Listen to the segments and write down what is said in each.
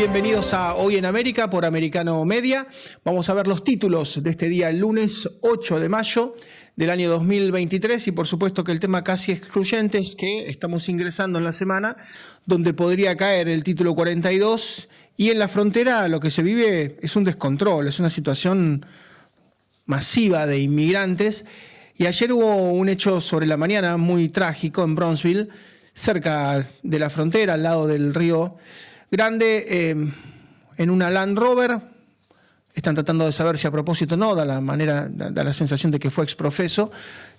Bienvenidos a Hoy en América por Americano Media. Vamos a ver los títulos de este día, el lunes 8 de mayo del año 2023 y por supuesto que el tema casi excluyente es que estamos ingresando en la semana donde podría caer el título 42 y en la frontera lo que se vive es un descontrol, es una situación masiva de inmigrantes y ayer hubo un hecho sobre la mañana muy trágico en Bronzeville, cerca de la frontera, al lado del río Grande, eh, en una Land Rover. Están tratando de saber si a propósito o no, da la manera, da, la sensación de que fue exprofeso.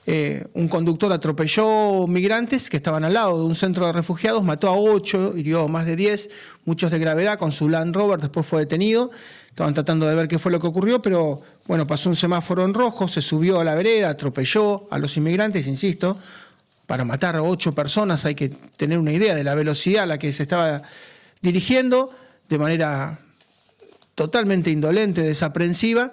Eh, un conductor atropelló migrantes que estaban al lado de un centro de refugiados, mató a ocho, hirió a más de diez, muchos de gravedad con su Land Rover, después fue detenido. Estaban tratando de ver qué fue lo que ocurrió, pero bueno, pasó un semáforo en rojo, se subió a la vereda, atropelló a los inmigrantes, insisto, para matar a ocho personas hay que tener una idea de la velocidad a la que se estaba dirigiendo de manera totalmente indolente, desaprensiva.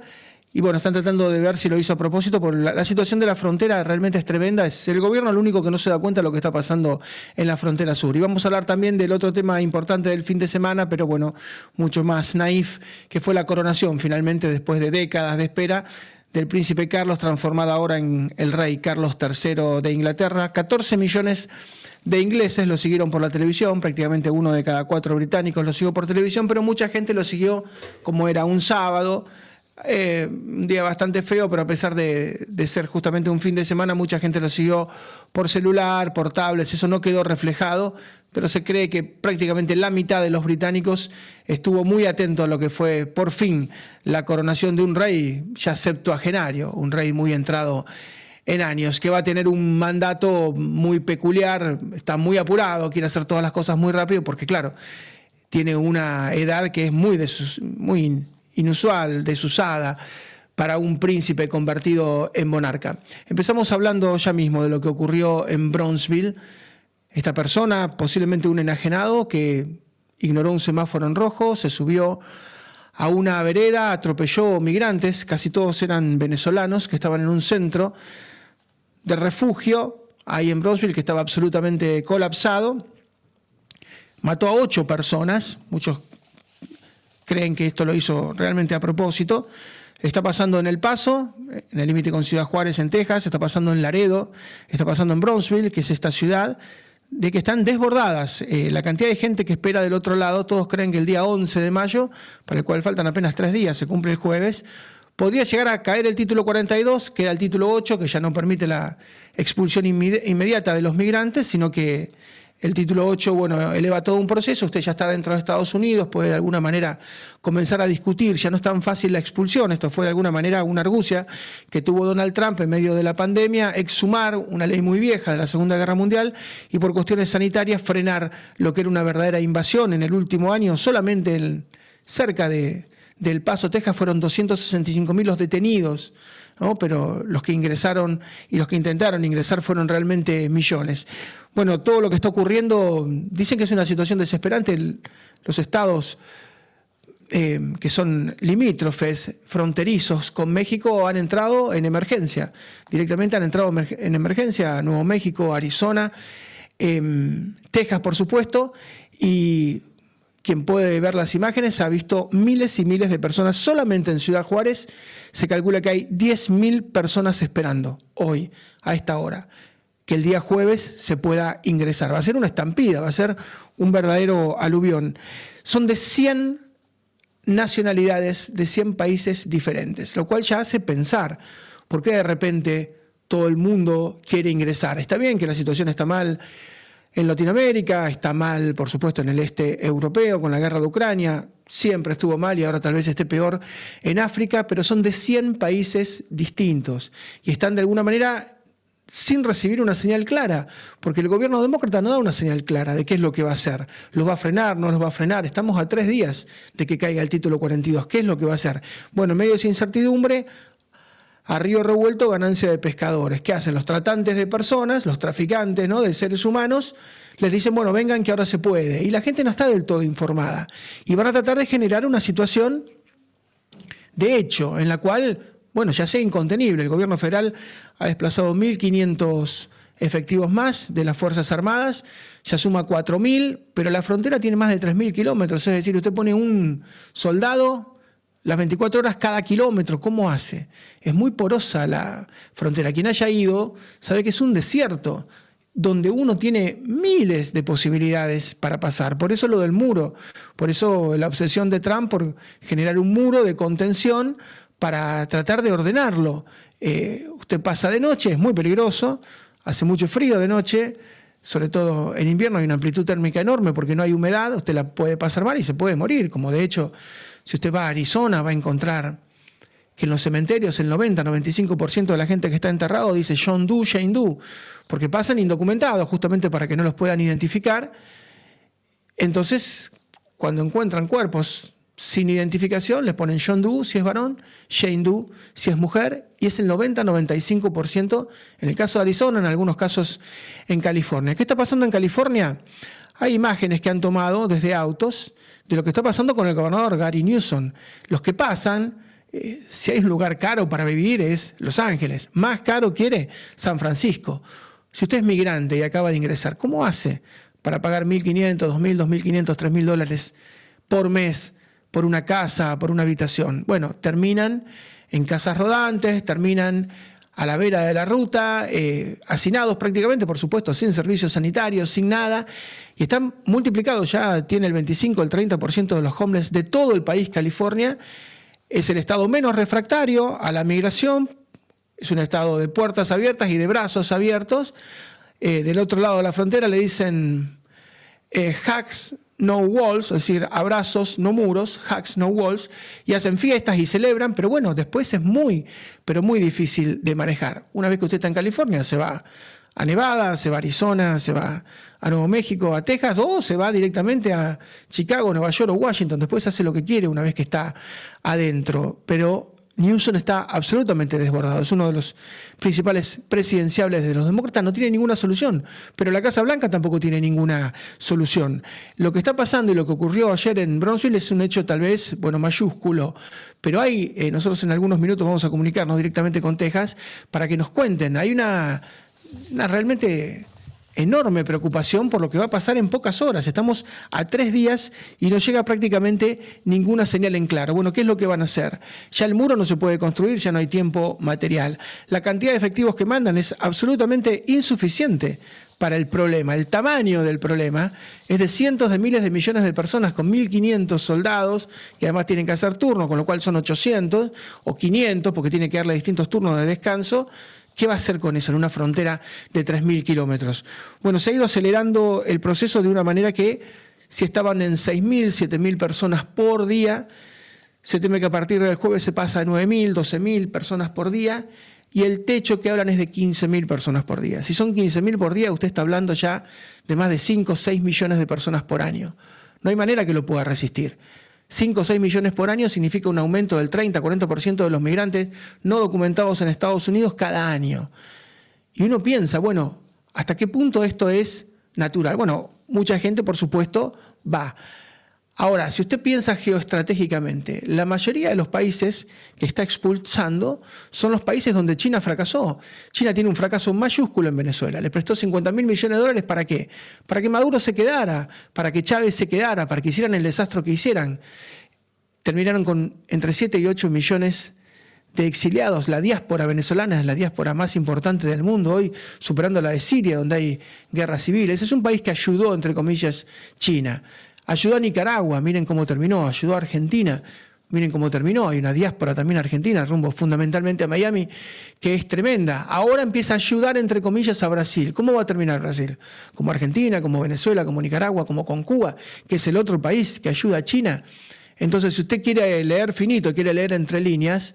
Y bueno, están tratando de ver si lo hizo a propósito, porque la, situación de la frontera realmente es tremenda. Es el gobierno el único que no se da cuenta de lo que está pasando en la frontera sur. Y vamos a hablar también del otro tema importante del fin de semana, pero bueno, mucho más naif, que fue la coronación, finalmente, después de décadas de espera, del príncipe Carlos, transformado ahora en el rey Carlos III de Inglaterra. 14 millones de ingleses lo siguieron por la televisión, prácticamente uno de cada cuatro británicos lo siguió por televisión, pero mucha gente lo siguió como era un sábado, eh, un día bastante feo, pero a pesar de, de, ser justamente un fin de semana, mucha gente lo siguió por celular, por tablets, eso no quedó reflejado, pero se cree que prácticamente la mitad de los británicos estuvo muy atento a lo que fue por fin la coronación de un rey ya septuagenario, un rey muy entrado en años, que va a tener un mandato muy peculiar, está muy apurado, quiere hacer todas las cosas muy rápido, porque claro, tiene una edad que es muy, muy inusual, desusada para un príncipe convertido en monarca. Empezamos hablando ya mismo de lo que ocurrió en Bronzeville. Esta persona, posiblemente un enajenado, que ignoró un semáforo en rojo, se subió a una vereda, atropelló migrantes, casi todos eran venezolanos que estaban en un centro de refugio ahí en Brosville que estaba absolutamente colapsado. Mató a ocho personas, muchos creen que esto lo hizo realmente a propósito. Está pasando en El Paso, en el límite con Ciudad Juárez, en Texas, está pasando en Laredo, está pasando en Brownsville, que es esta ciudad, de que están desbordadas. Eh, la cantidad de gente que espera del otro lado, todos creen que el día 11 de mayo, para el cual faltan apenas tres días, se cumple el jueves, podría llegar a caer el título 42, queda el título 8, que ya no permite la expulsión inmediata de los migrantes, sino que el título 8, bueno, eleva todo un proceso, usted ya está dentro de Estados Unidos, puede de alguna manera comenzar a discutir, ya no es tan fácil la expulsión, esto fue de alguna manera una argucia que tuvo Donald Trump en medio de la pandemia, exhumar una ley muy vieja de la Segunda Guerra Mundial y por cuestiones sanitarias frenar lo que era una verdadera invasión en el último año, solamente cerca de del Paso, Texas, fueron 265 mil los detenidos, pero los que ingresaron y los que intentaron ingresar fueron realmente millones. Bueno, todo lo que está ocurriendo, dicen que es una situación desesperante. los estados eh, que son limítrofes, fronterizos con México, han entrado en emergencia. Directamente han entrado en emergencia Nuevo México, Arizona, em, Texas, por supuesto, y quien puede ver las imágenes ha visto miles y miles de personas solamente en Ciudad Juárez. Se calcula que hay 10.000 personas esperando hoy, a esta hora, que el día jueves se pueda ingresar. Va a ser una estampida, va a ser un verdadero aluvión. Son de 100 nacionalidades, de 100 países diferentes, lo cual ya hace pensar por qué de repente todo el mundo quiere ingresar. Está bien que la situación está mal en Latinoamérica, está mal, por supuesto, en el este europeo, con la guerra de Ucrania, siempre estuvo mal y ahora tal vez esté peor en África, pero son de 100 países distintos y están de alguna manera sin recibir una señal clara, porque el gobierno demócrata no da una señal clara de qué es lo que va a hacer. ¿Los va a frenar? ¿No los va a frenar? Estamos a tres días de que caiga el título 42. ¿Qué es lo que va a hacer? Bueno, en medio de esa incertidumbre, a río revuelto ganancia de pescadores. ¿Qué hacen? Los tratantes de personas, los traficantes ¿no? de seres humanos, les dicen, bueno, vengan que ahora se puede. Y la gente no está del todo informada. Y van a tratar de generar una situación de hecho, en la cual, bueno, ya sea incontenible. El gobierno federal ha desplazado 1.500 efectivos más de las Fuerzas Armadas, ya suma 4.000, pero la frontera tiene más de 3.000 kilómetros, es decir, usted pone un soldado las 24 horas cada kilómetro, ¿cómo hace? Es muy porosa la frontera. Quien haya ido sabe que es un desierto donde uno tiene miles de posibilidades para pasar. Por eso lo del muro, por eso la obsesión de Trump por generar un muro de contención para tratar de ordenarlo. Eh, usted pasa de noche, es muy peligroso, hace mucho frío de noche, sobre todo en invierno hay una amplitud térmica enorme porque no hay humedad, usted la puede pasar mal y se puede morir, como de hecho si usted va a Arizona va a encontrar que en los cementerios el 90-95% de la gente que está enterrado dice John Doe, Shane Doe, porque pasan indocumentados justamente para que no los puedan identificar. Entonces, cuando encuentran cuerpos sin identificación, les ponen John Doe si es varón, Shane Doe si es mujer, y es el 90-95% en el caso de Arizona, en algunos casos en California. ¿Qué está pasando en California? Hay imágenes que han tomado desde autos de lo que está pasando con el gobernador Gary Newsom. Los que pasan, eh, si hay un lugar caro para vivir es Los Ángeles, más caro quiere San Francisco. Si usted es migrante y acaba de ingresar, ¿cómo hace para pagar 1.500, 2.000, 2.500, 3.000 dólares por mes por una casa, por una habitación? Bueno, terminan en casas rodantes, terminan a la vera de la ruta, eh, hacinados prácticamente, por supuesto, sin servicios sanitarios, sin nada, y están multiplicados, ya tiene el 25, el 30% de los homeless de todo el país, California, es el estado menos refractario a la migración, es un estado de puertas abiertas y de brazos abiertos, eh, del otro lado de la frontera le dicen eh, hacks no walls, es decir, abrazos, no muros, hugs, no walls, y hacen fiestas y celebran, pero bueno, después es muy, pero muy difícil de manejar. Una vez que usted está en California, se va a Nevada, se va a Arizona, se va a Nuevo México, a Texas, o se va directamente a Chicago, Nueva York o Washington, después hace lo que quiere una vez que está adentro, pero Newsom está absolutamente desbordado. Es uno de los principales presidenciables de los demócratas. No tiene ninguna solución. Pero la Casa Blanca tampoco tiene ninguna solución. Lo que está pasando y lo que ocurrió ayer en Bronzeville es un hecho tal vez, bueno, mayúsculo. Pero hay, eh, nosotros en algunos minutos vamos a comunicarnos directamente con Texas para que nos cuenten. Hay una, una realmente enorme preocupación por lo que va a pasar en pocas horas. Estamos a tres días y no llega prácticamente ninguna señal en claro. Bueno, ¿qué es lo que van a hacer? Ya el muro no se puede construir, ya no hay tiempo material. La cantidad de efectivos que mandan es absolutamente insuficiente para el problema. El tamaño del problema es de cientos de miles de millones de personas con 1.500 soldados que además tienen que hacer turnos, con lo cual son 800 o 500 porque tiene que darle distintos turnos de descanso ¿Qué va a hacer con eso en una frontera de 3.000 kilómetros? Bueno, se ha ido acelerando el proceso de una manera que si estaban en 6.000, 7.000 personas por día, se teme que a partir del jueves se pasa a 9.000, 12.000 personas por día y el techo que hablan es de 15.000 personas por día. Si son 15.000 por día, usted está hablando ya de más de 5 o 6 millones de personas por año. No hay manera que lo pueda resistir. 5 o 6 millones por año significa un aumento del 30-40% de los migrantes no documentados en Estados Unidos cada año. Y uno piensa, bueno, ¿hasta qué punto esto es natural? Bueno, mucha gente, por supuesto, va. Ahora, si usted piensa geoestratégicamente, la mayoría de los países que está expulsando son los países donde China fracasó. China tiene un fracaso mayúsculo en Venezuela. Le prestó 50 mil millones de dólares para qué? Para que Maduro se quedara, para que Chávez se quedara, para que hicieran el desastre que hicieran. Terminaron con entre 7 y 8 millones de exiliados. La diáspora venezolana es la diáspora más importante del mundo hoy, superando la de Siria, donde hay guerra civil. Ese es un país que ayudó, entre comillas, China. Ayudó a Nicaragua, miren cómo terminó, ayudó a Argentina, miren cómo terminó, hay una diáspora también argentina, rumbo fundamentalmente a Miami, que es tremenda. Ahora empieza a ayudar, entre comillas, a Brasil. ¿Cómo va a terminar Brasil? Como Argentina, como Venezuela, como Nicaragua, como con Cuba, que es el otro país que ayuda a China. Entonces, si usted quiere leer finito, quiere leer entre líneas,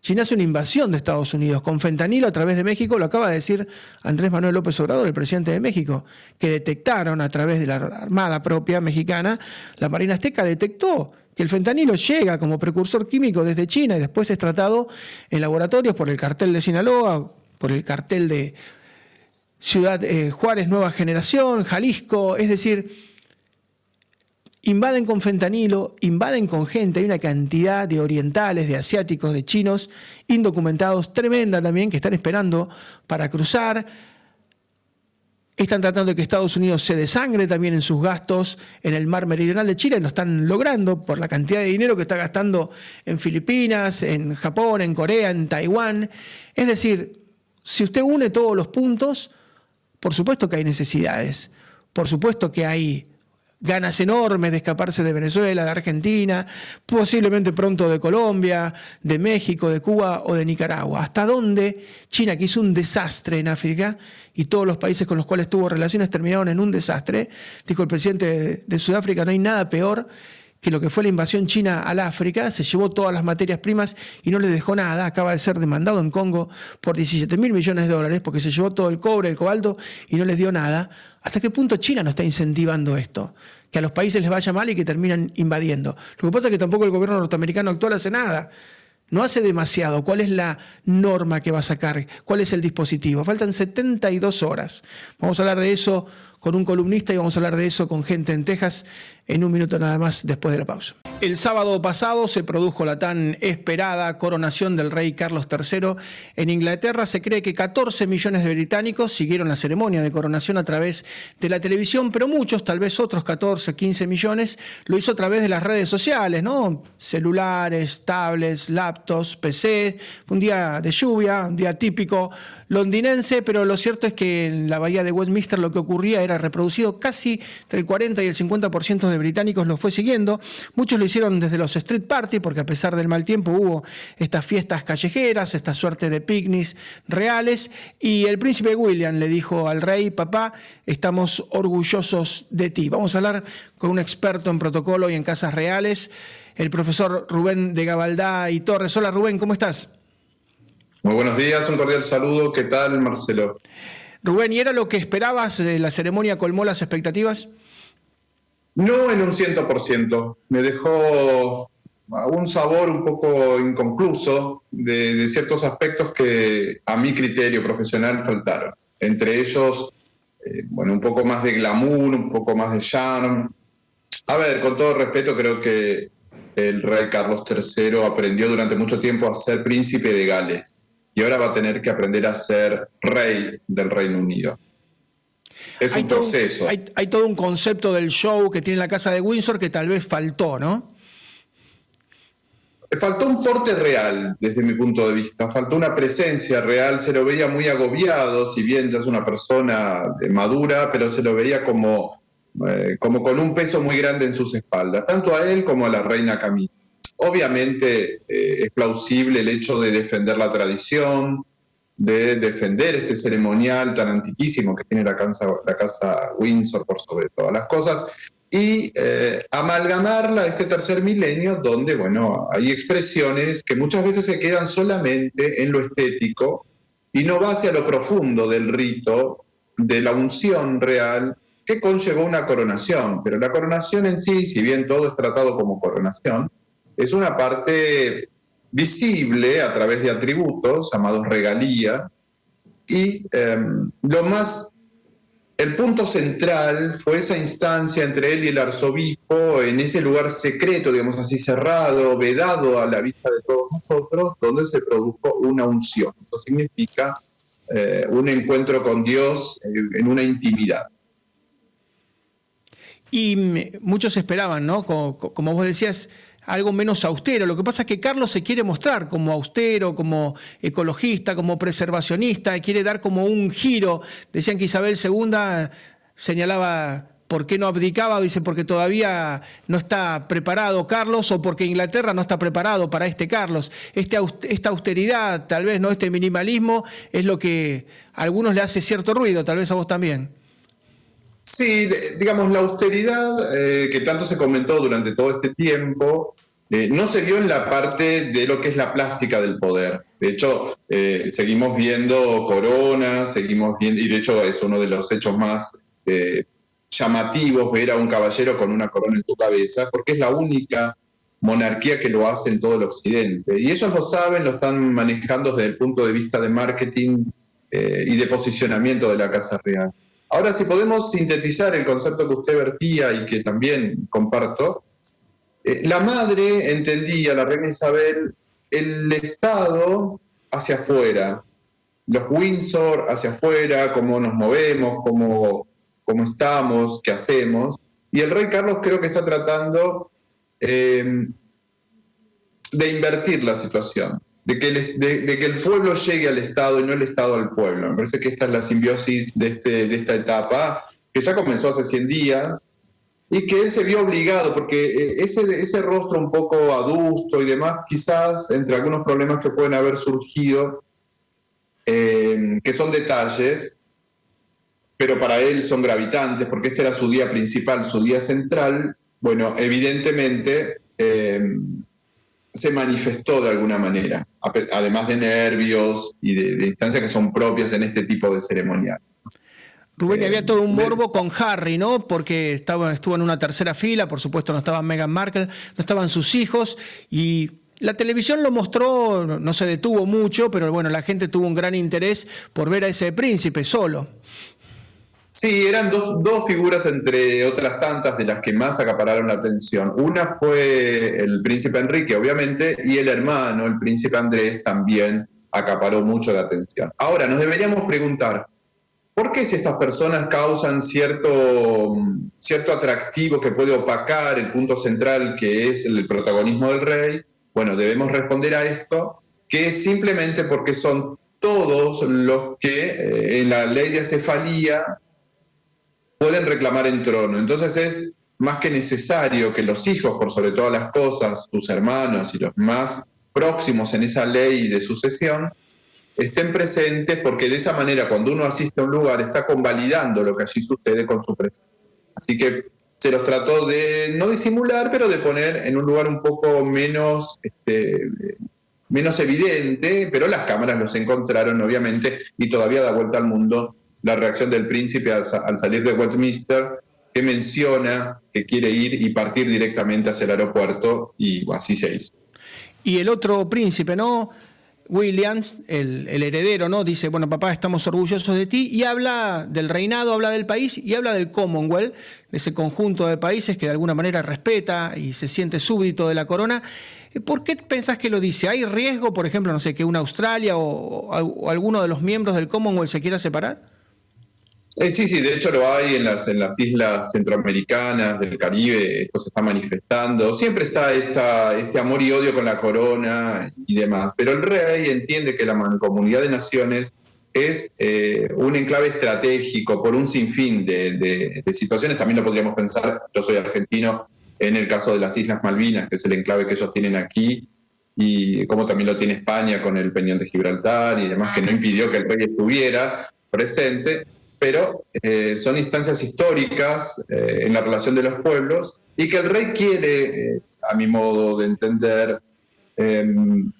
China hace una invasión de Estados Unidos. Con fentanilo a través de México, lo acaba de decir Andrés Manuel López Obrador, el presidente de México, que detectaron a través de la Armada propia mexicana, la Marina Azteca detectó que el fentanilo llega como precursor químico desde China y después es tratado en laboratorios por el cartel de Sinaloa, por el cartel de Ciudad eh, Juárez Nueva Generación, Jalisco, es decir, Invaden con fentanilo, invaden con gente, hay una cantidad de orientales, de asiáticos, de chinos, indocumentados, tremenda también, que están esperando para cruzar. Están tratando de que Estados Unidos se desangre también en sus gastos en el mar meridional de Chile. Lo están logrando por la cantidad de dinero que está gastando en Filipinas, en Japón, en Corea, en Taiwán. Es decir, si usted une todos los puntos, por supuesto que hay necesidades. Por supuesto que hay ganas enormes de escaparse de Venezuela, de Argentina, posiblemente pronto de Colombia, de México, de Cuba o de Nicaragua. ¿Hasta dónde China, que hizo un desastre en África y todos los países con los cuales tuvo relaciones terminaron en un desastre? Dijo el presidente de, Sudáfrica, no hay nada peor que lo que fue la invasión china al África, se llevó todas las materias primas y no le dejó nada, acaba de ser demandado en Congo por 17 mil millones de dólares porque se llevó todo el cobre, el cobalto y no les dio nada. ¿Hasta qué punto China no está incentivando esto? Que a los países les vaya mal y que terminan invadiendo. Lo que pasa es que tampoco el gobierno norteamericano actual hace nada. No hace demasiado. ¿Cuál es la norma que va a sacar? ¿Cuál es el dispositivo? Faltan 72 horas. Vamos a hablar de eso con un columnista y vamos a hablar de eso con gente en Texas en un minuto nada más después de la pausa. El sábado pasado se produjo la tan esperada coronación del rey Carlos III. En Inglaterra se cree que 14 millones de británicos siguieron la ceremonia de coronación a través de la televisión, pero muchos, tal vez otros 14, 15 millones, lo hizo a través de las redes sociales, ¿no? Celulares, tablets, laptops, PC. Fue un día de lluvia, un día típico londinense, pero lo cierto es que en la bahía de Westminster lo que ocurría era reproducido casi entre el 40 y el 50% de británicos lo fue siguiendo. Muchos lo hicieron desde los street party, porque a pesar del mal tiempo hubo estas fiestas callejeras, esta suerte de picnics reales. Y el príncipe William le dijo al rey, papá, estamos orgullosos de ti. Vamos a hablar con un experto en protocolo y en casas reales, el profesor Rubén de Gabaldá y Torres. Hola Rubén, ¿cómo estás? Muy buenos días, un cordial saludo. ¿Qué tal, Marcelo? Rubén, ¿y era lo que esperabas? ¿La ceremonia colmó las expectativas? No en un 100%. Me dejó un sabor un poco inconcluso de, ciertos aspectos que a mi criterio profesional faltaron. Entre ellos, eh, bueno, un poco más de glamour, un poco más de charme. A ver, con todo respeto, creo que el rey Carlos III aprendió durante mucho tiempo a ser príncipe de Gales y ahora va a tener que aprender a ser rey del Reino Unido. Es un proceso. hay, todo un concepto del show que tiene la casa de Windsor que tal vez faltó, ¿no? Faltó un porte real, desde mi punto de vista. Faltó una presencia real. Se lo veía muy agobiado, si bien ya es una persona madura, pero se lo veía como, eh, como con un peso muy grande en sus espaldas, tanto a él como a la reina Camila. Obviamente eh, es plausible el hecho de defender la tradición, de defender este ceremonial tan antiquísimo que tiene la casa, la casa Windsor por sobre todas las cosas, y eh, amalgamarla a este tercer milenio donde, bueno, hay expresiones que muchas veces se quedan solamente en lo estético y no va hacia lo profundo del rito, de la unción real que conllevó una coronación. Pero la coronación en sí, si bien todo es tratado como coronación, es una parte visible a través de atributos llamados regalía. Y em, lo más, el punto central fue esa instancia entre él y el arzobispo en ese lugar secreto, digamos así, cerrado, vedado a la vista de todos nosotros, donde se produjo una unción. Esto significa eh, un encuentro con Dios en una intimidad. Y muchos esperaban, ¿no? como vos decías, algo menos austero. Lo que pasa es que Carlos se quiere mostrar como austero, como ecologista, como preservacionista, quiere dar como un giro. Decían que Isabel II señalaba por qué no abdicaba, dice porque todavía no está preparado Carlos o porque Inglaterra no está preparado para este Carlos. Este, esta austeridad, tal vez no este minimalismo, es lo que a algunos le hace cierto ruido, tal vez a vos también. Sí, digamos, la austeridad eh, que tanto se comentó durante todo este tiempo eh, no se vio en la parte de lo que es la plástica del poder. De hecho, eh, seguimos viendo coronas, seguimos viendo, y de hecho es uno de los hechos más llamativos ver a un caballero con una corona en su cabeza, porque es la única monarquía que lo hace en todo el occidente. Y ellos lo saben, lo están manejando desde el punto de vista de marketing y de posicionamiento de la Casa Real. Ahora, si podemos sintetizar el concepto que usted vertía y que también comparto, eh, la madre entendía, la reina Isabel, el Estado hacia afuera, los Windsor hacia afuera, cómo nos movemos, cómo, cómo estamos, qué hacemos. Y el rey Carlos creo que está tratando eh, de invertir la situación, de que, el, pueblo llegue al Estado y no el Estado al pueblo. Me parece que esta es la simbiosis de, este, esta etapa, que ya comenzó hace 100 días, y que él se vio obligado, porque eh, ese, ese rostro un poco adusto y demás, quizás entre algunos problemas que pueden haber surgido, eh, que son detalles, pero para él son gravitantes, porque este era su día principal, su día central, bueno, evidentemente eh, se manifestó de alguna manera, además de nervios y de, de instancias que son propias en este tipo de ceremonial. Rubén, había todo un morbo con Harry, ¿no? Porque estaba, estuvo en una tercera fila, por supuesto no estaba Meghan Markle, no estaban sus hijos y la televisión lo mostró, no se detuvo mucho, pero bueno, la gente tuvo un gran interés por ver a ese príncipe solo. Sí, eran dos, dos, figuras entre otras tantas de las que más acapararon la atención. Una fue el príncipe Enrique, obviamente, y el hermano, el príncipe Andrés, también acaparó mucho la atención. Ahora, nos deberíamos preguntar, ¿Por qué si estas personas causan cierto, cierto atractivo que puede opacar el punto central que es el protagonismo del rey? Bueno, debemos responder a esto, que es simplemente porque son todos los que eh, en la ley de acefalía pueden reclamar el trono. Entonces es más que necesario que los hijos, por sobre todas las cosas, sus hermanos y los más próximos en esa ley de sucesión, estén presentes porque de esa manera cuando uno asiste a un lugar está convalidando lo que allí sucede con su presencia. Así que se los trató de no disimular, pero de poner en un lugar un poco menos, este, menos evidente, pero las cámaras los encontraron obviamente y todavía da vuelta al mundo la reacción del príncipe al, salir de Westminster, que menciona que quiere ir y partir directamente hacia el aeropuerto y así se hizo. Y el otro príncipe, ¿no? Williams, el, heredero, ¿no? Dice, bueno, papá, estamos orgullosos de ti, y habla del reinado, habla del país y habla del Commonwealth, de ese conjunto de países que de alguna manera respeta y se siente súbdito de la corona. ¿Por qué pensás que lo dice? ¿Hay riesgo, por ejemplo, no sé, que una Australia o, o alguno de los miembros del Commonwealth se quiera separar? Eh, sí, sí, de hecho lo hay en las, en las islas centroamericanas, del Caribe, esto se está manifestando. Siempre está esta, este amor y odio con la corona y demás. Pero el rey entiende que la mancomunidad de naciones es eh, un enclave estratégico por un sinfín de, de, situaciones. También lo podríamos pensar, yo soy argentino, en el caso de las Islas Malvinas, que es el enclave que ellos tienen aquí, y como también lo tiene España con el Peñón de Gibraltar y demás, que no impidió que el rey estuviera presente pero eh, son instancias históricas eh, en la relación de los pueblos y que el rey quiere, eh, a mi modo de entender, em,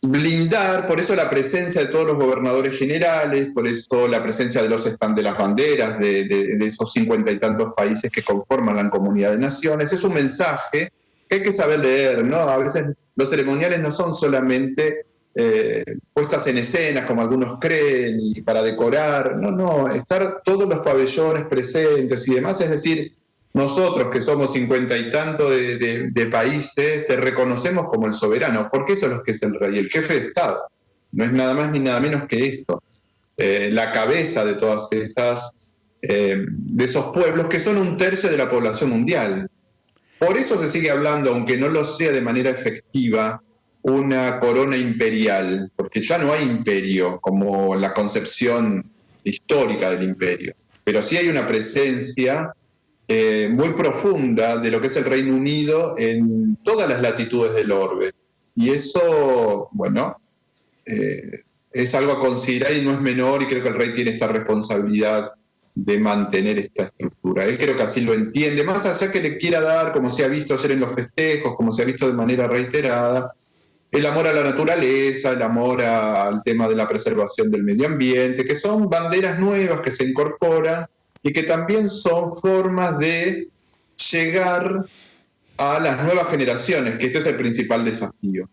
blindar, por eso la presencia de todos los gobernadores generales, por eso la presencia de los de las banderas de, de esos cincuenta y tantos países que conforman la comunidad de naciones, es un mensaje que hay que saber leer, ¿no? A veces los ceremoniales no son solamente eh, puestas en escenas, como algunos creen, y para decorar. No, no, estar todos los pabellones presentes y demás. Es decir, nosotros que somos cincuenta y tanto de, países, te reconocemos como el soberano, porque eso es lo que es el rey, el jefe de Estado. No es nada más ni nada menos que esto. Eh, la cabeza de todas esas, eh, de esos pueblos que son un tercio de la población mundial. Por eso se sigue hablando, aunque no lo sea de manera efectiva, una corona imperial, porque ya no hay imperio como la concepción histórica del imperio, pero sí hay una presencia eh, muy profunda de lo que es el Reino Unido en todas las latitudes del orbe. Y eso, bueno, eh, es algo a considerar y no es menor y creo que el rey tiene esta responsabilidad de mantener esta estructura. Él creo que así lo entiende, más allá que le quiera dar, como se ha visto ayer en los festejos, como se ha visto de manera reiterada, el amor a la naturaleza, el amor al tema de la preservación del medio ambiente, que son banderas nuevas que se incorporan y que también son formas de llegar a las nuevas generaciones, que este es el principal desafío.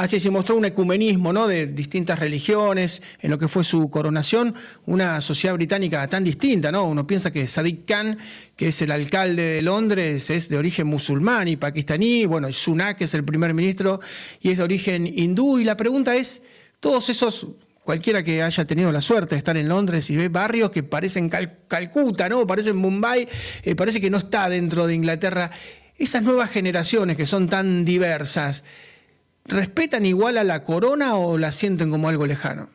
Así se mostró un ecumenismo ¿no? de distintas religiones en lo que fue su coronación, una sociedad británica tan distinta. ¿no? Uno piensa que Sadiq Khan, que es el alcalde de Londres, es de origen musulmán y pakistaní, bueno, Sunak es el primer ministro y es de origen hindú. Y la pregunta es, todos esos cualquiera que haya tenido la suerte de estar en Londres y ve barrios que parecen Calcuta, ¿no? Parecen Mumbai, eh, parece que no está dentro de Inglaterra. Esas nuevas generaciones que son tan diversas, ¿respetan igual a la corona o la sienten como algo lejano?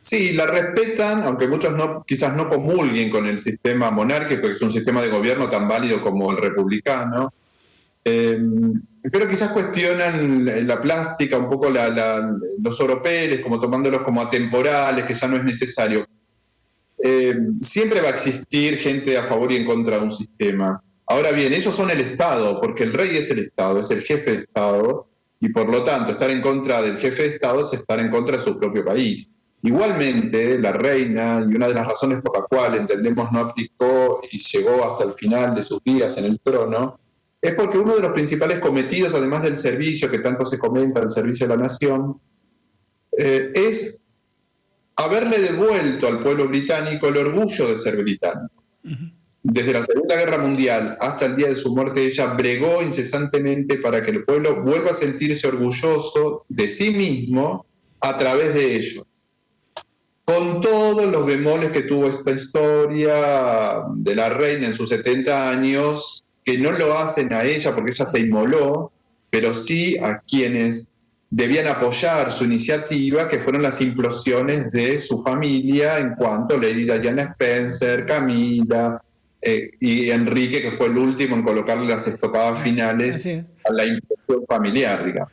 Sí, la respetan, aunque muchos no, quizás no comulguen con el sistema monárquico, que es un sistema de gobierno tan válido como el republicano. Eh, pero quizás cuestionan la plástica, un poco los oropeles, como tomándolos como atemporales, que ya no es necesario. Eh, siempre va a existir gente a favor y en contra de un sistema. Ahora bien, ellos son el Estado, porque el rey es el Estado, es el jefe de Estado, y por lo tanto estar en contra del jefe de Estado es estar en contra de su propio país. Igualmente, la reina, y una de las razones por la cual entendemos no abdicó y llegó hasta el final de sus días en el trono, es porque uno de los principales cometidos, además del servicio que tanto se comenta, el servicio de la nación, eh, es haberle devuelto al pueblo británico el orgullo de ser británico. Desde la Segunda Guerra Mundial hasta el día de su muerte, ella bregó incesantemente para que el pueblo vuelva a sentirse orgulloso de sí mismo a través de ello con todos los bemoles que tuvo esta historia de la reina en sus 70 años, que no lo hacen a ella porque ella se inmoló, pero sí a quienes debían apoyar su iniciativa, que fueron las implosiones de su familia en cuanto Lady Diana Spencer, Camila eh, y Enrique, que fue el último en colocarle las estocadas finales a la implosión familiar, digamos.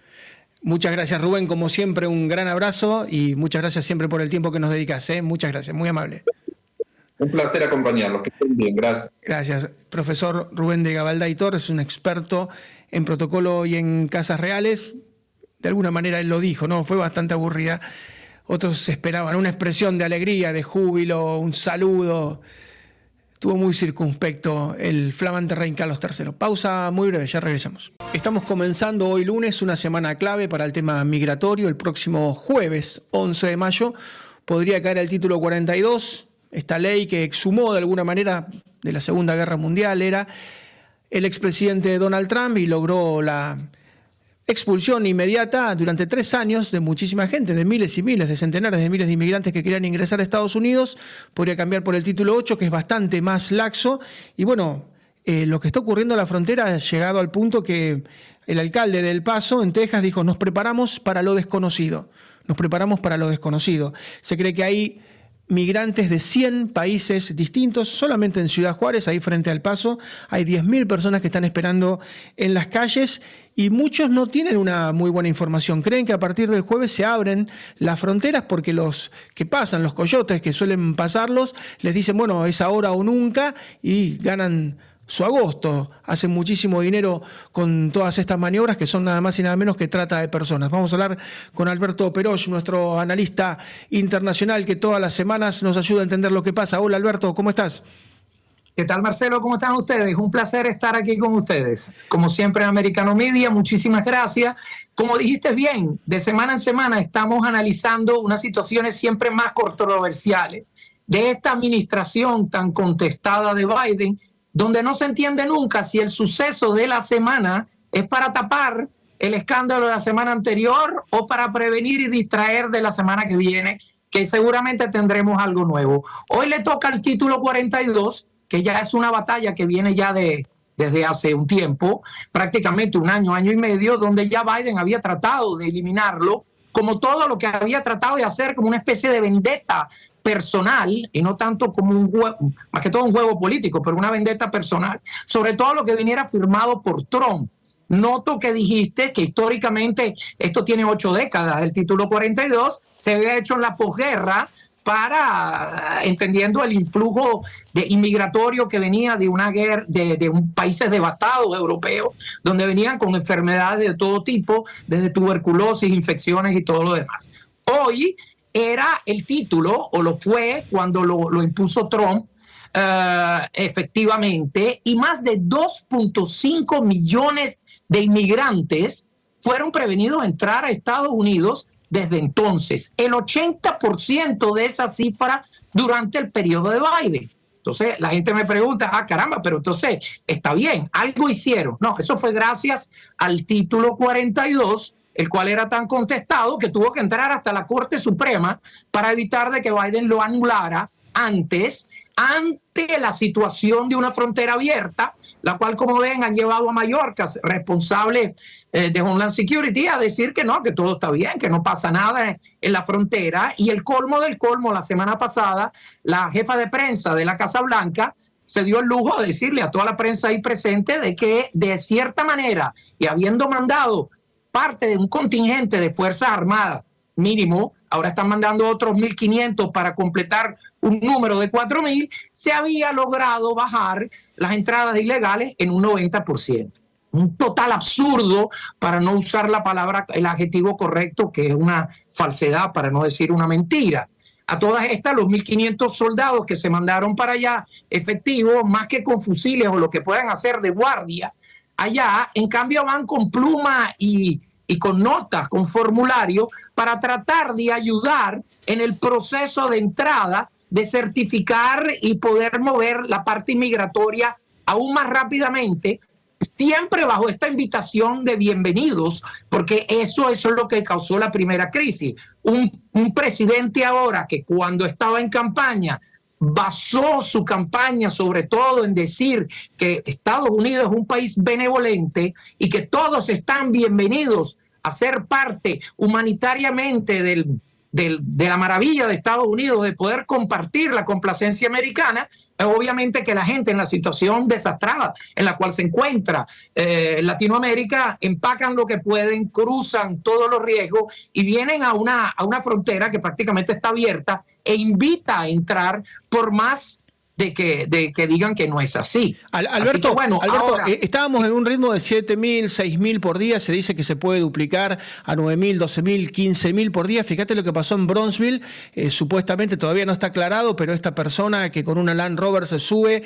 Muchas gracias Rubén, como siempre un gran abrazo y muchas gracias siempre por el tiempo que nos dedicas. ¿eh? Muchas gracias, muy amable. Un placer acompañarlos, que estén bien, gracias. Gracias. Profesor Rubén de Gabalday Torres, un experto en protocolo y en casas reales. De alguna manera él lo dijo, ¿no? Fue bastante aburrida. Otros esperaban una expresión de alegría, de júbilo, un saludo. Estuvo muy circunspecto el flamante rey Carlos III. Pausa muy breve, ya regresamos. Estamos comenzando hoy lunes una semana clave para el tema migratorio. El próximo jueves 11 de mayo podría caer el título 42, esta ley que exhumó de alguna manera de la Segunda Guerra Mundial era el expresidente Donald Trump y logró la expulsión inmediata durante tres años de muchísima gente, de miles y miles, de centenares de miles de inmigrantes que querían ingresar a Estados Unidos. Podría cambiar por el título 8, que es bastante más laxo. Y bueno, eh, lo que está ocurriendo en la frontera ha llegado al punto que el alcalde del Paso, en Texas, dijo, nos preparamos para lo desconocido. Nos preparamos para lo desconocido. Se cree que hay migrantes de 100 países distintos, solamente en Ciudad Juárez, ahí frente al paso, hay 10.000 personas que están esperando en las calles y muchos no tienen una muy buena información. Creen que a partir del jueves se abren las fronteras porque los que pasan, los coyotes que suelen pasarlos, les dicen, bueno, es ahora o nunca y ganan su agosto. Hacen muchísimo dinero con todas estas maniobras que son nada más y nada menos que trata de personas. Vamos a hablar con Alberto Peroch, nuestro analista internacional que todas las semanas nos ayuda a entender lo que pasa. Hola Alberto, ¿cómo estás? ¿Qué tal Marcelo? ¿Cómo están ustedes? Un placer estar aquí con ustedes. Como siempre en Americano Media, muchísimas gracias. Como dijiste bien, de semana en semana estamos analizando unas situaciones siempre más controversiales de esta administración tan contestada de Biden donde no se entiende nunca si el suceso de la semana es para tapar el escándalo de la semana anterior o para prevenir y distraer de la semana que viene, que seguramente tendremos algo nuevo. Hoy le toca el título 42, que ya es una batalla que viene ya de desde hace un tiempo, prácticamente un año, año y medio, donde ya Biden había tratado de eliminarlo, como todo lo que había tratado de hacer como una especie de vendetta personal y no tanto como un juego, más que todo un juego político, pero una vendetta personal, sobre todo lo que viniera firmado por Trump. Noto que dijiste que históricamente esto tiene ocho décadas, el título 42 se había hecho en la posguerra para, entendiendo el influjo de inmigratorio que venía de una guerra, de, un países devastados europeos, donde venían con enfermedades de todo tipo, desde tuberculosis, infecciones y todo lo demás. Hoy era el título, o lo fue cuando lo, impuso Trump, eh, efectivamente, y más de 2.5 millones de inmigrantes fueron prevenidos a entrar a Estados Unidos desde entonces. El 80% de esa cifra durante el periodo de Biden. Entonces la gente me pregunta, ah, caramba, pero entonces está bien, algo hicieron. No, eso fue gracias al título 42 el cual era tan contestado que tuvo que entrar hasta la Corte Suprema para evitar de que Biden lo anulara antes, ante la situación de una frontera abierta, la cual, como ven, han llevado a Mallorca, responsable eh, de Homeland Security, a decir que no, que todo está bien, que no pasa nada en la frontera. Y el colmo del colmo, la semana pasada, la jefa de prensa de la Casa Blanca se dio el lujo de decirle a toda la prensa ahí presente de que de cierta manera y habiendo mandado parte de un contingente de Fuerzas Armadas mínimo, ahora están mandando otros 1.500 para completar un número de 4.000, se había logrado bajar las entradas ilegales en un 90%. Un total absurdo, para no usar la palabra, el adjetivo correcto, que es una falsedad, para no decir una mentira. A todas estas, los 1.500 soldados que se mandaron para allá, efectivos, más que con fusiles o lo que puedan hacer de guardia, allá, en cambio van con pluma y, y con notas, con formulario, para tratar de ayudar en el proceso de entrada, de certificar y poder mover la parte inmigratoria aún más rápidamente siempre bajo esta invitación de bienvenidos, porque eso, eso es lo que causó la primera crisis. Un, un presidente ahora que cuando estaba en campaña basó su campaña sobre todo en decir que Estados Unidos es un país benevolente y que todos están bienvenidos a ser parte humanitariamente del, de la maravilla de Estados Unidos de poder compartir la complacencia americana, obviamente que la gente en la situación desastrada en la cual se encuentra eh, Latinoamérica empacan lo que pueden, cruzan todos los riesgos y vienen a una, a una frontera que prácticamente está abierta e invita a entrar por más de que, de que digan que no es así. Alberto, bueno, eh, estábamos en un ritmo de 7.000, 6.000 por día, se dice que se puede duplicar a 9.000, 12.000, 15.000 por día. Fíjate lo que pasó en Bronzeville, eh, supuestamente todavía no está aclarado, pero esta persona que con una Land Rover se sube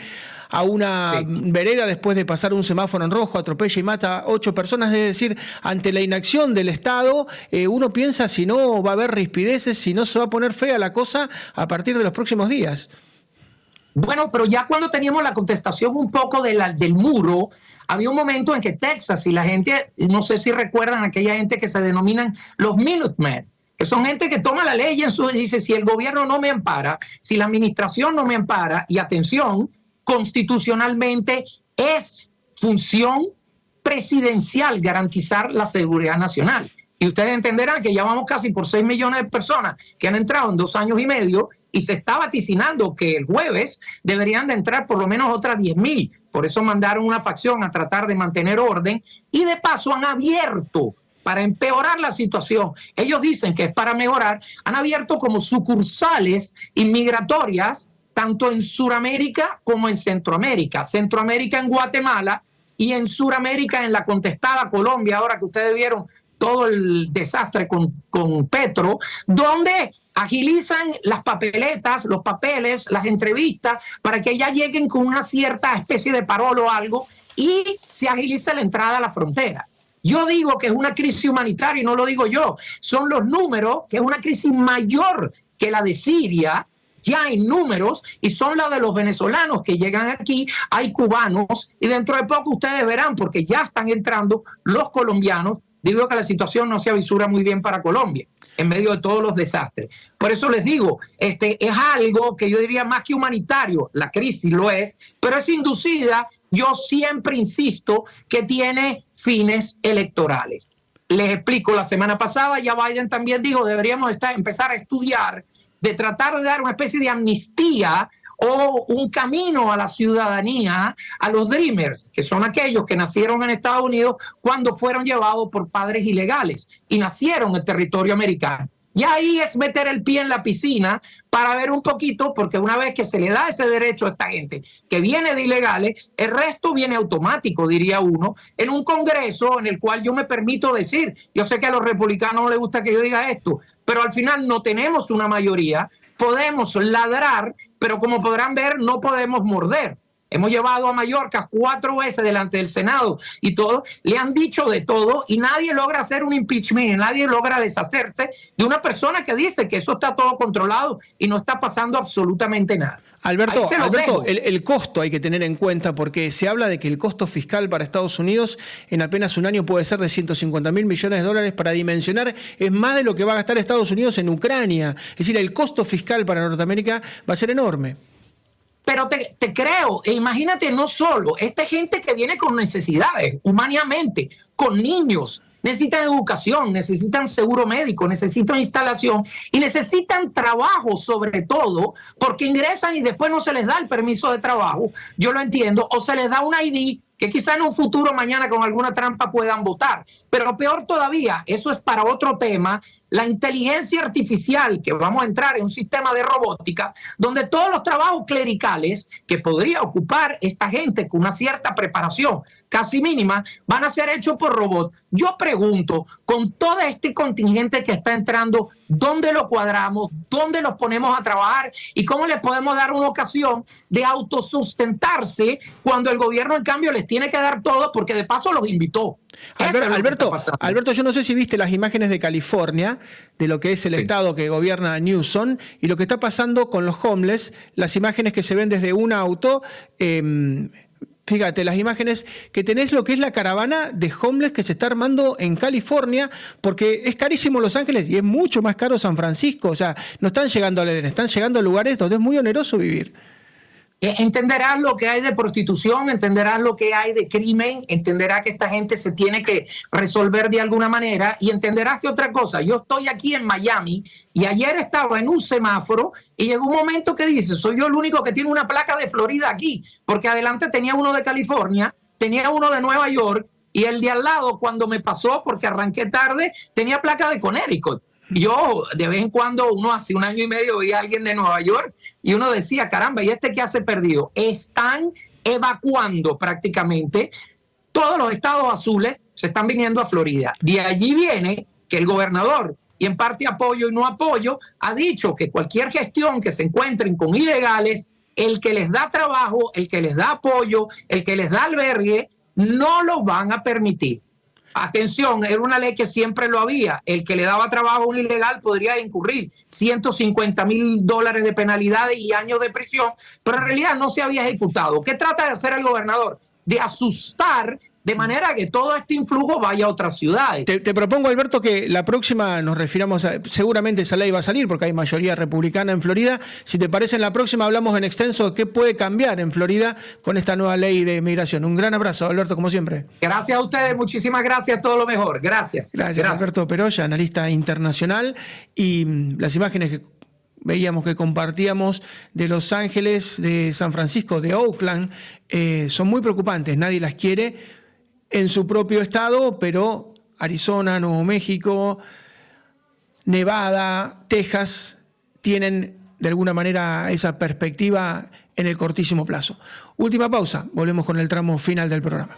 a una vereda después de pasar un semáforo en rojo, atropella y mata a ocho personas. Es decir, ante la inacción del Estado, eh, uno piensa si no va a haber rispideces, si no se va a poner fea la cosa a partir de los próximos días. Bueno, pero ya cuando teníamos la contestación un poco del muro, había un momento en que Texas y la gente, no sé si recuerdan aquella gente que se denominan los Minutemen, que son gente que toma la ley en su y dice, si el gobierno no me ampara, si la administración no me ampara, y atención, constitucionalmente es función presidencial garantizar la seguridad nacional. Y ustedes entenderán que ya vamos casi por 6 millones de personas que han entrado en dos años y medio y se está vaticinando que el jueves deberían de entrar por lo menos otras 10 mil. Por eso mandaron una facción a tratar de mantener orden y de paso han abierto para empeorar la situación. Ellos dicen que es para mejorar. Han abierto como sucursales inmigratorias tanto en Sudamérica como en Centroamérica. Centroamérica en Guatemala y en Sudamérica en la contestada Colombia, ahora que ustedes vieron todo el desastre con, con Petro, donde agilizan las papeletas, los papeles, las entrevistas, para que ya lleguen con una cierta especie de parol o algo y se agiliza la entrada a la frontera. Yo digo que es una crisis humanitaria y no lo digo yo, son los números, que es una crisis mayor que la de Siria, ya hay números y son la de los venezolanos que llegan aquí, hay cubanos y dentro de poco ustedes verán, porque ya están entrando los colombianos, digo que la situación no se avisura muy bien para Colombia en medio de todos los desastres. Por eso les digo, este es algo que yo diría más que humanitario, la crisis lo es, pero es inducida, yo siempre insisto, que tiene fines electorales. Les explico, la semana pasada ya Biden también dijo, deberíamos estar, empezar a estudiar de tratar de dar una especie de amnistía o un camino a la ciudadanía a los Dreamers, que son aquellos que nacieron en Estados Unidos cuando fueron llevados por padres ilegales y nacieron en territorio americano. Y ahí es meter el pie en la piscina para ver un poquito, porque una vez que se le da ese derecho a esta gente que viene de ilegales, el resto viene automático, diría uno, en un Congreso en el cual yo me permito decir, yo sé que a los republicanos no les gusta que yo diga esto, pero al final no tenemos una mayoría, podemos ladrar pero como podrán ver, no podemos morder. Hemos llevado a Mallorca cuatro veces delante del Senado y todo, le han dicho de todo y nadie logra hacer un impeachment, nadie logra deshacerse de una persona que dice que eso está todo controlado y no está pasando absolutamente nada. Alberto, el, costo hay que tener en cuenta porque se habla de que el costo fiscal para Estados Unidos en apenas un año puede ser de 150 mil millones de dólares para dimensionar, es más de lo que va a gastar Estados Unidos en Ucrania. Es decir, el costo fiscal para Norteamérica va a ser enorme. Pero te, te, creo, e imagínate no solo, esta gente que viene con necesidades, humanamente, con niños, necesitan educación, necesitan seguro médico, necesitan instalación y necesitan trabajo sobre todo, porque ingresan y después no se les da el permiso de trabajo, yo lo entiendo, o se les da un ID que quizá en un futuro mañana con alguna trampa puedan votar. Pero peor todavía, eso es para otro tema, la inteligencia artificial, que vamos a entrar en un sistema de robótica, donde todos los trabajos clericales que podría ocupar esta gente con una cierta preparación casi mínima, van a ser hechos por robots. Yo pregunto, con todo este contingente que está entrando, ¿dónde lo cuadramos? ¿Dónde los ponemos a trabajar? ¿Y cómo les podemos dar una ocasión de autosustentarse cuando el gobierno, en cambio, les tiene que dar todo porque de paso los invitó? Alberto, Alberto, yo no sé si viste las imágenes de California, de lo que es el estado que gobierna Newsom, y lo que está pasando con los homeless, las imágenes que se ven desde un auto. Em, fíjate, las imágenes que tenés lo que es la caravana de homeless que se está armando en California, porque es carísimo Los Ángeles y es mucho más caro San Francisco. O sea, no están llegando al Edén, están llegando a lugares donde es muy oneroso vivir. Eh, entenderás lo que hay de prostitución, entenderás lo que hay de crimen, entenderás que esta gente se tiene que resolver de alguna manera y entenderás que otra cosa, yo estoy aquí en Miami y ayer estaba en un semáforo y llegó un momento que dice, soy yo el único que tiene una placa de Florida aquí, porque adelante tenía uno de California, tenía uno de Nueva York y el de al lado cuando me pasó, porque arranqué tarde, tenía placa de Connecticut. Yo de vez en cuando, uno hace un año y medio veía a alguien de Nueva York y uno decía, caramba, ¿y este qué hace perdido? Están evacuando prácticamente todos los estados azules, se están viniendo a Florida. De allí viene que el gobernador, y en parte apoyo y no apoyo, ha dicho que cualquier gestión que se encuentren con ilegales, el que les da trabajo, el que les da apoyo, el que les da albergue, no lo van a permitir. Atención, era una ley que siempre lo había. El que le daba trabajo a un ilegal podría incurrir 150 mil dólares de penalidades y años de prisión, pero en realidad no se había ejecutado. ¿Qué trata de hacer el gobernador? De asustar de manera que todo este influjo vaya a otras ciudades. Te, propongo, Alberto, que la próxima nos refiramos a, seguramente esa ley va a salir porque hay mayoría republicana en Florida. Si te parece, en la próxima hablamos en extenso de qué puede cambiar en Florida con esta nueva ley de migración. Un gran abrazo, Alberto, como siempre. Gracias a ustedes, muchísimas gracias, todo lo mejor. Gracias. Gracias, Alberto Peroya, analista internacional. Y mm, las imágenes que veíamos que compartíamos de Los Ángeles, de San Francisco, de Oakland, eh, son muy preocupantes. Nadie las quiere en su propio estado, pero Arizona, Nuevo México, Nevada, Texas tienen de alguna manera esa perspectiva en el cortísimo plazo. Última pausa, volvemos con el tramo final del programa.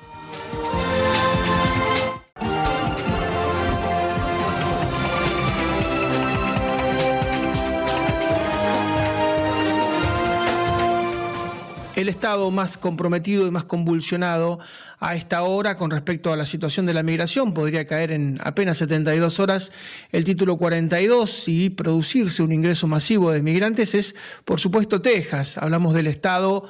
El Estado más comprometido y más convulsionado a esta hora con respecto a la situación de la migración. Podría caer en apenas 72 horas el título 42 y producirse un ingreso masivo de migrantes es, por supuesto, Texas. Hablamos del Estado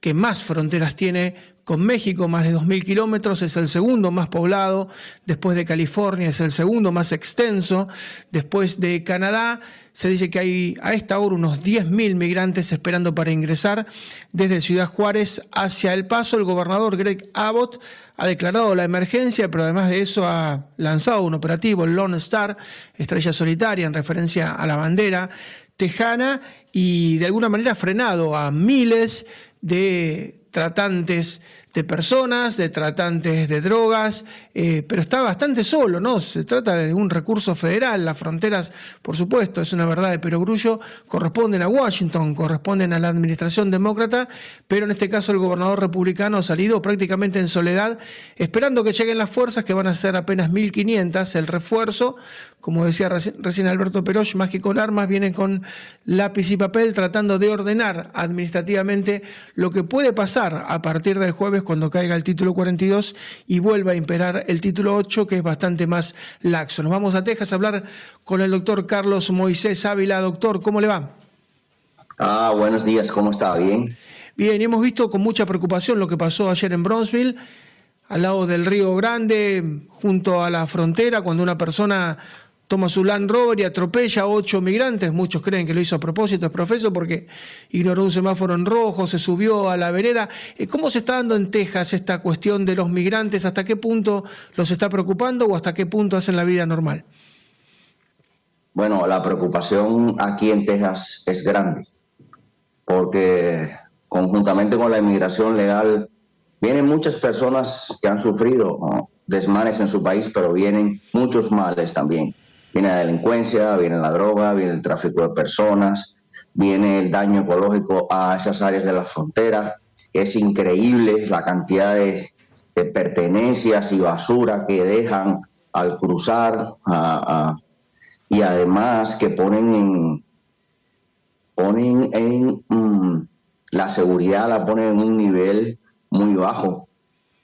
que más fronteras tiene con México, más de 2.000 kilómetros, es el segundo más poblado, después de California es el segundo más extenso, después de Canadá se dice que hay a esta hora unos 10.000 migrantes esperando para ingresar desde Ciudad Juárez hacia El Paso. El gobernador Greg Abbott ha declarado la emergencia, pero además de eso ha lanzado un operativo, el Lone Star, estrella solitaria en referencia a la bandera tejana, y de alguna manera ha frenado a miles de tratantes de personas, de tratantes de drogas, eh, pero está bastante solo, ¿no? Se trata de un recurso federal, las fronteras, por supuesto, es una verdad de perogrullo, corresponden a Washington, corresponden a la administración demócrata, pero en este caso el gobernador republicano ha salido prácticamente en soledad, esperando que lleguen las fuerzas, que van a ser apenas 1.500, el refuerzo, como decía recién Alberto Peroch, más que con armas, vienen con lápiz y papel tratando de ordenar administrativamente lo que puede pasar a partir del jueves cuando caiga el título 42 y vuelva a imperar el título 8, que es bastante más laxo. Nos vamos a Texas a hablar con el doctor Carlos Moisés Ávila. Doctor, ¿cómo le va? Ah, buenos días, ¿cómo está? ¿Bien? Bien, hemos visto con mucha preocupación lo que pasó ayer en Bronzeville, al lado del Río Grande, junto a la frontera, cuando una persona toma su Land Rover y atropella a ocho migrantes. Muchos creen que lo hizo a propósito, es profeso, porque ignoró un semáforo en rojo, se subió a la vereda. Eh, ¿Cómo se está dando en Texas esta cuestión de los migrantes? ¿Hasta qué punto los está preocupando o hasta qué punto hacen la vida normal? Bueno, la preocupación aquí en Texas es grande, porque conjuntamente con la inmigración legal vienen muchas personas que han sufrido desmanes en su país, pero vienen muchos males también Viene la delincuencia, viene la droga, viene el tráfico de personas, viene el daño ecológico a esas áreas de la frontera. Es increíble la cantidad de, pertenencias y basura que dejan al cruzar y además que ponen en ponen en mm, la seguridad la ponen en un nivel muy bajo.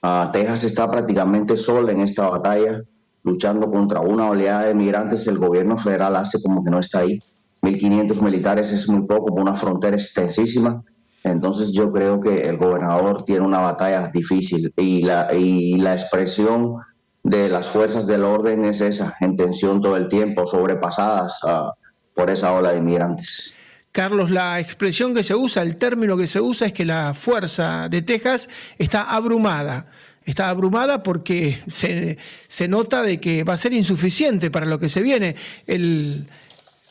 Ah, Texas está prácticamente sola en esta batalla luchando contra una oleada de migrantes, el gobierno federal hace como que no está ahí. 1.500 militares es muy poco una frontera extensísima. Entonces yo creo que el gobernador tiene una batalla difícil y la, y la expresión de las fuerzas del orden es esa, en tensión todo el tiempo, sobrepasadas ah, por esa ola de migrantes. Carlos, la expresión que se usa, el término que se usa es que la fuerza de Texas está abrumada está abrumada porque se, se, nota de que va a ser insuficiente para lo que se viene. El,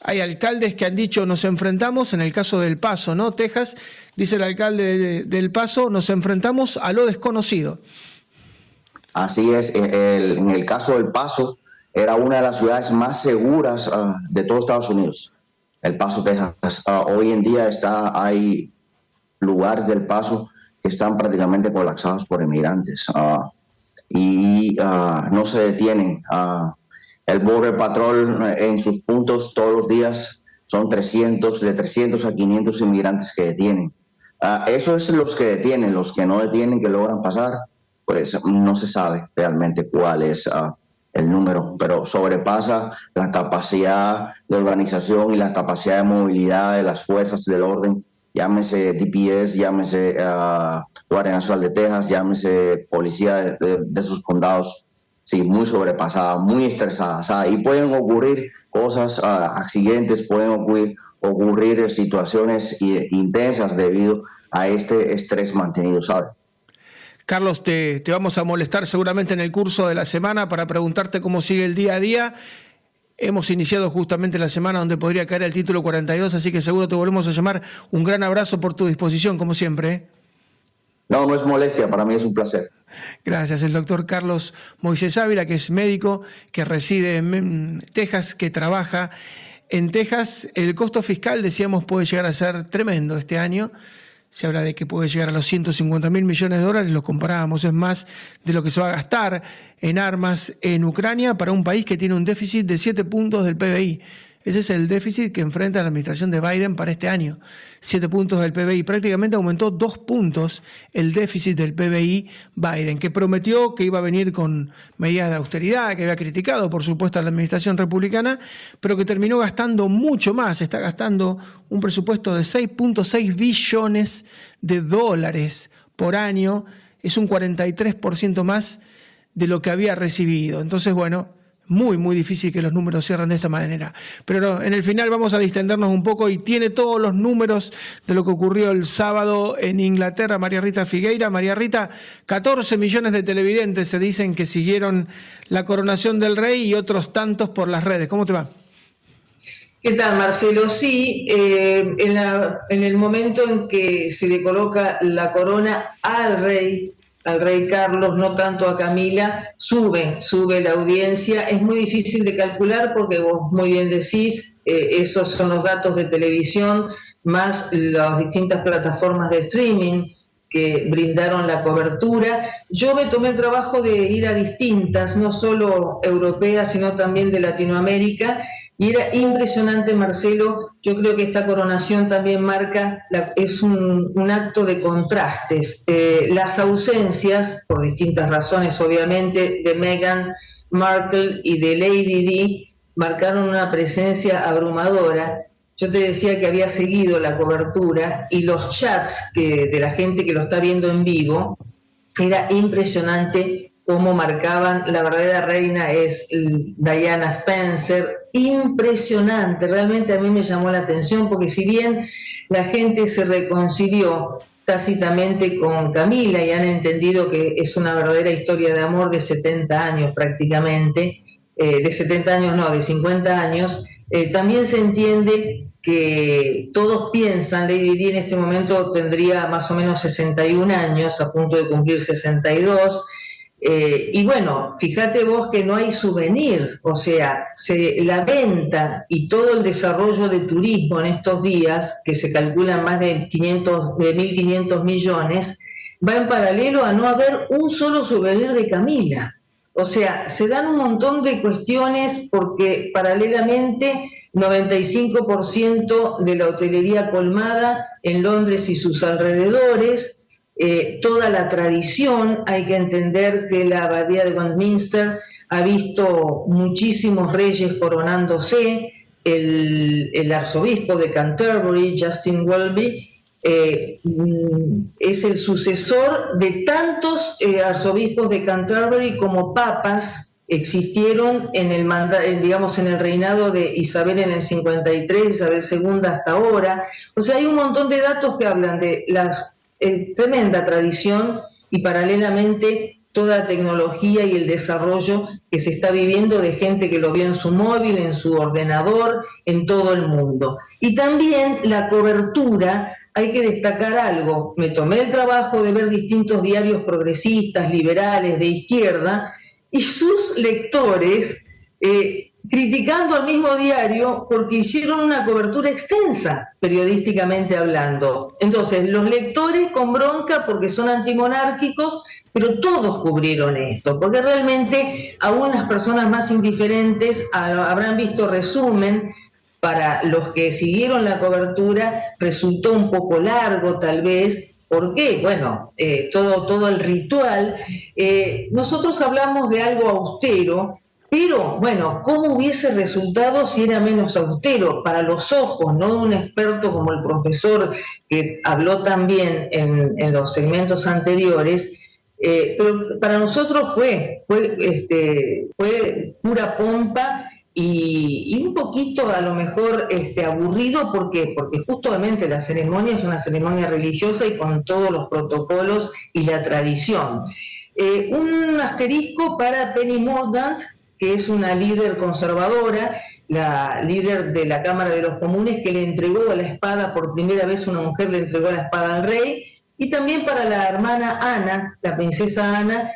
hay alcaldes que han dicho nos enfrentamos, en el caso del Paso, ¿no? Texas, dice el alcalde del Paso, nos enfrentamos a lo desconocido. Así es, en el caso del Paso, era una de las ciudades más seguras ah, de todos Estados Unidos. El Paso, Texas. Ah, hoy en día está, hay lugares del Paso que están prácticamente colapsados por inmigrantes ah, y ah, no se detienen. Ah, el Border Patrol eh, en sus puntos todos los días son 300, de 300 a 500 inmigrantes que detienen. eso es los que detienen, los que no detienen, que logran pasar, pues no se sabe realmente cuál es el número, pero sobrepasa la capacidad de organización y la capacidad de movilidad de las fuerzas del orden llámese DPS, llámese uh, Guardia Nacional de Texas, llámese policía de, sus condados, sí, muy sobrepasada, muy estresada. y pueden ocurrir cosas, ah, accidentes, pueden ocurrir, ocurrir situaciones intensas debido a este estrés mantenido, ¿sabes? Carlos, te, te vamos a molestar seguramente en el curso de la semana para preguntarte cómo sigue el día a día Hemos iniciado justamente la semana donde podría caer el título 42, así que seguro te volvemos a llamar. Un gran abrazo por tu disposición, como siempre. ¿eh? No, no es molestia, para mí es un placer. Gracias. El doctor Carlos Moisés Ávila, que es médico, que reside en Texas, que trabaja en Texas. El costo fiscal, decíamos, puede llegar a ser tremendo este año se habla de que puede llegar a los 150 mil millones de dólares, lo comparábamos, es más de lo que se va a gastar en armas en Ucrania para un país que tiene un déficit de 7 puntos del PBI. Ese es el déficit que enfrenta la administración de Biden para este año. Siete puntos del PBI. Prácticamente aumentó dos puntos el déficit del PBI Biden, que prometió que iba a venir con medidas de austeridad, que había criticado, por supuesto, a la administración republicana, pero que terminó gastando mucho más. Está gastando un presupuesto de 6.6 billones de dólares por año. Es un 43% más de lo que había recibido. Entonces, bueno, muy, muy difícil que los números cierren de esta manera. Pero en el final vamos a distendernos un poco y tiene todos los números de lo que ocurrió el sábado en Inglaterra, María Rita Figueira. María Rita, 14 millones de televidentes se dicen que siguieron la coronación del rey y otros tantos por las redes. ¿Cómo te va? ¿Qué tal, Marcelo? Sí, eh, en, en el momento en que se le coloca la corona al rey, al rey Carlos, no tanto a Camila, sube, sube la audiencia. Es muy difícil de calcular porque vos muy bien decís, eh, esos son los datos de televisión, más las distintas plataformas de streaming que brindaron la cobertura. Yo me tomé el trabajo de ir a distintas, no solo europeas, sino también de Latinoamérica, y era impresionante, Marcelo. Yo creo que esta coronación también marca, es un, acto de contrastes. Eh, las ausencias, por distintas razones, obviamente, de Meghan Markle y de Lady Di, marcaron una presencia abrumadora. yo te decía que había seguido la cobertura y los chats que, de la gente que lo está viendo en vivo, era impresionante cómo marcaban, la verdadera reina es Diana Spencer, impresionante, realmente a mí me llamó la atención porque si bien la gente se reconcilió tácitamente con Camila y han entendido que es una verdadera historia de amor de 70 años prácticamente, eh, de 70 años no, de 50 años, eh, también se entiende que todos piensan, Lady Di en este momento tendría más o menos 61 años, a punto de cumplir 62, eh, y bueno, fíjate vos que no hay souvenir, o sea, la venta y todo el desarrollo de turismo en estos días, que se calculan más de, 500, de 1.500 millones, va en paralelo a no haber un solo souvenir de Camila. O sea, se dan un montón de cuestiones porque paralelamente 95% de la hotelería colmada en Londres y sus alrededores, eh, toda la tradición, hay que entender que la abadía de Westminster ha visto muchísimos reyes coronándose, el, arzobispo de Canterbury, Justin Welby, eh, mm, es el sucesor de tantos eh, arzobispos de Canterbury como papas existieron en el, digamos, en el reinado de Isabel en el 53, Isabel II hasta ahora. O sea, hay un montón de datos que hablan de la tremenda tradición y paralelamente toda la tecnología y el desarrollo que se está viviendo de gente que lo vio en su móvil, en su ordenador, en todo el mundo. Y también la cobertura, hay que destacar algo, me tomé el trabajo de ver distintos diarios progresistas, liberales, de izquierda, y sus lectores eh, criticando al mismo diario porque hicieron una cobertura extensa, periodísticamente hablando. Entonces, los lectores con bronca porque son antimonárquicos, pero todos cubrieron esto, porque realmente a unas personas más indiferentes habrán visto resumen, para los que siguieron la cobertura resultó un poco largo tal vez, ¿Por qué? Bueno, eh, todo, todo el ritual. Eh, nosotros hablamos de algo austero, pero bueno, ¿cómo hubiese resultado si era menos austero? Para los ojos, no de un experto como el profesor que habló también en, los segmentos anteriores, eh, pero para nosotros fue, fue, este, fue pura pompa y, un poquito a lo mejor este, aburrido, ¿por qué? Porque justamente la ceremonia es una ceremonia religiosa y con todos los protocolos y la tradición. Eh, un asterisco para Penny Mordaunt, que es una líder conservadora, la líder de la Cámara de los Comunes, que le entregó la espada por primera vez, una mujer le entregó la espada al rey, y también para la hermana Ana, la princesa Ana,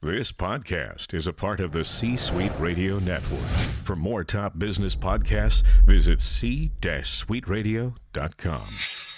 This podcast is a part of the C Suite Radio Network. For more top business podcasts, visit c-suiteradio.com.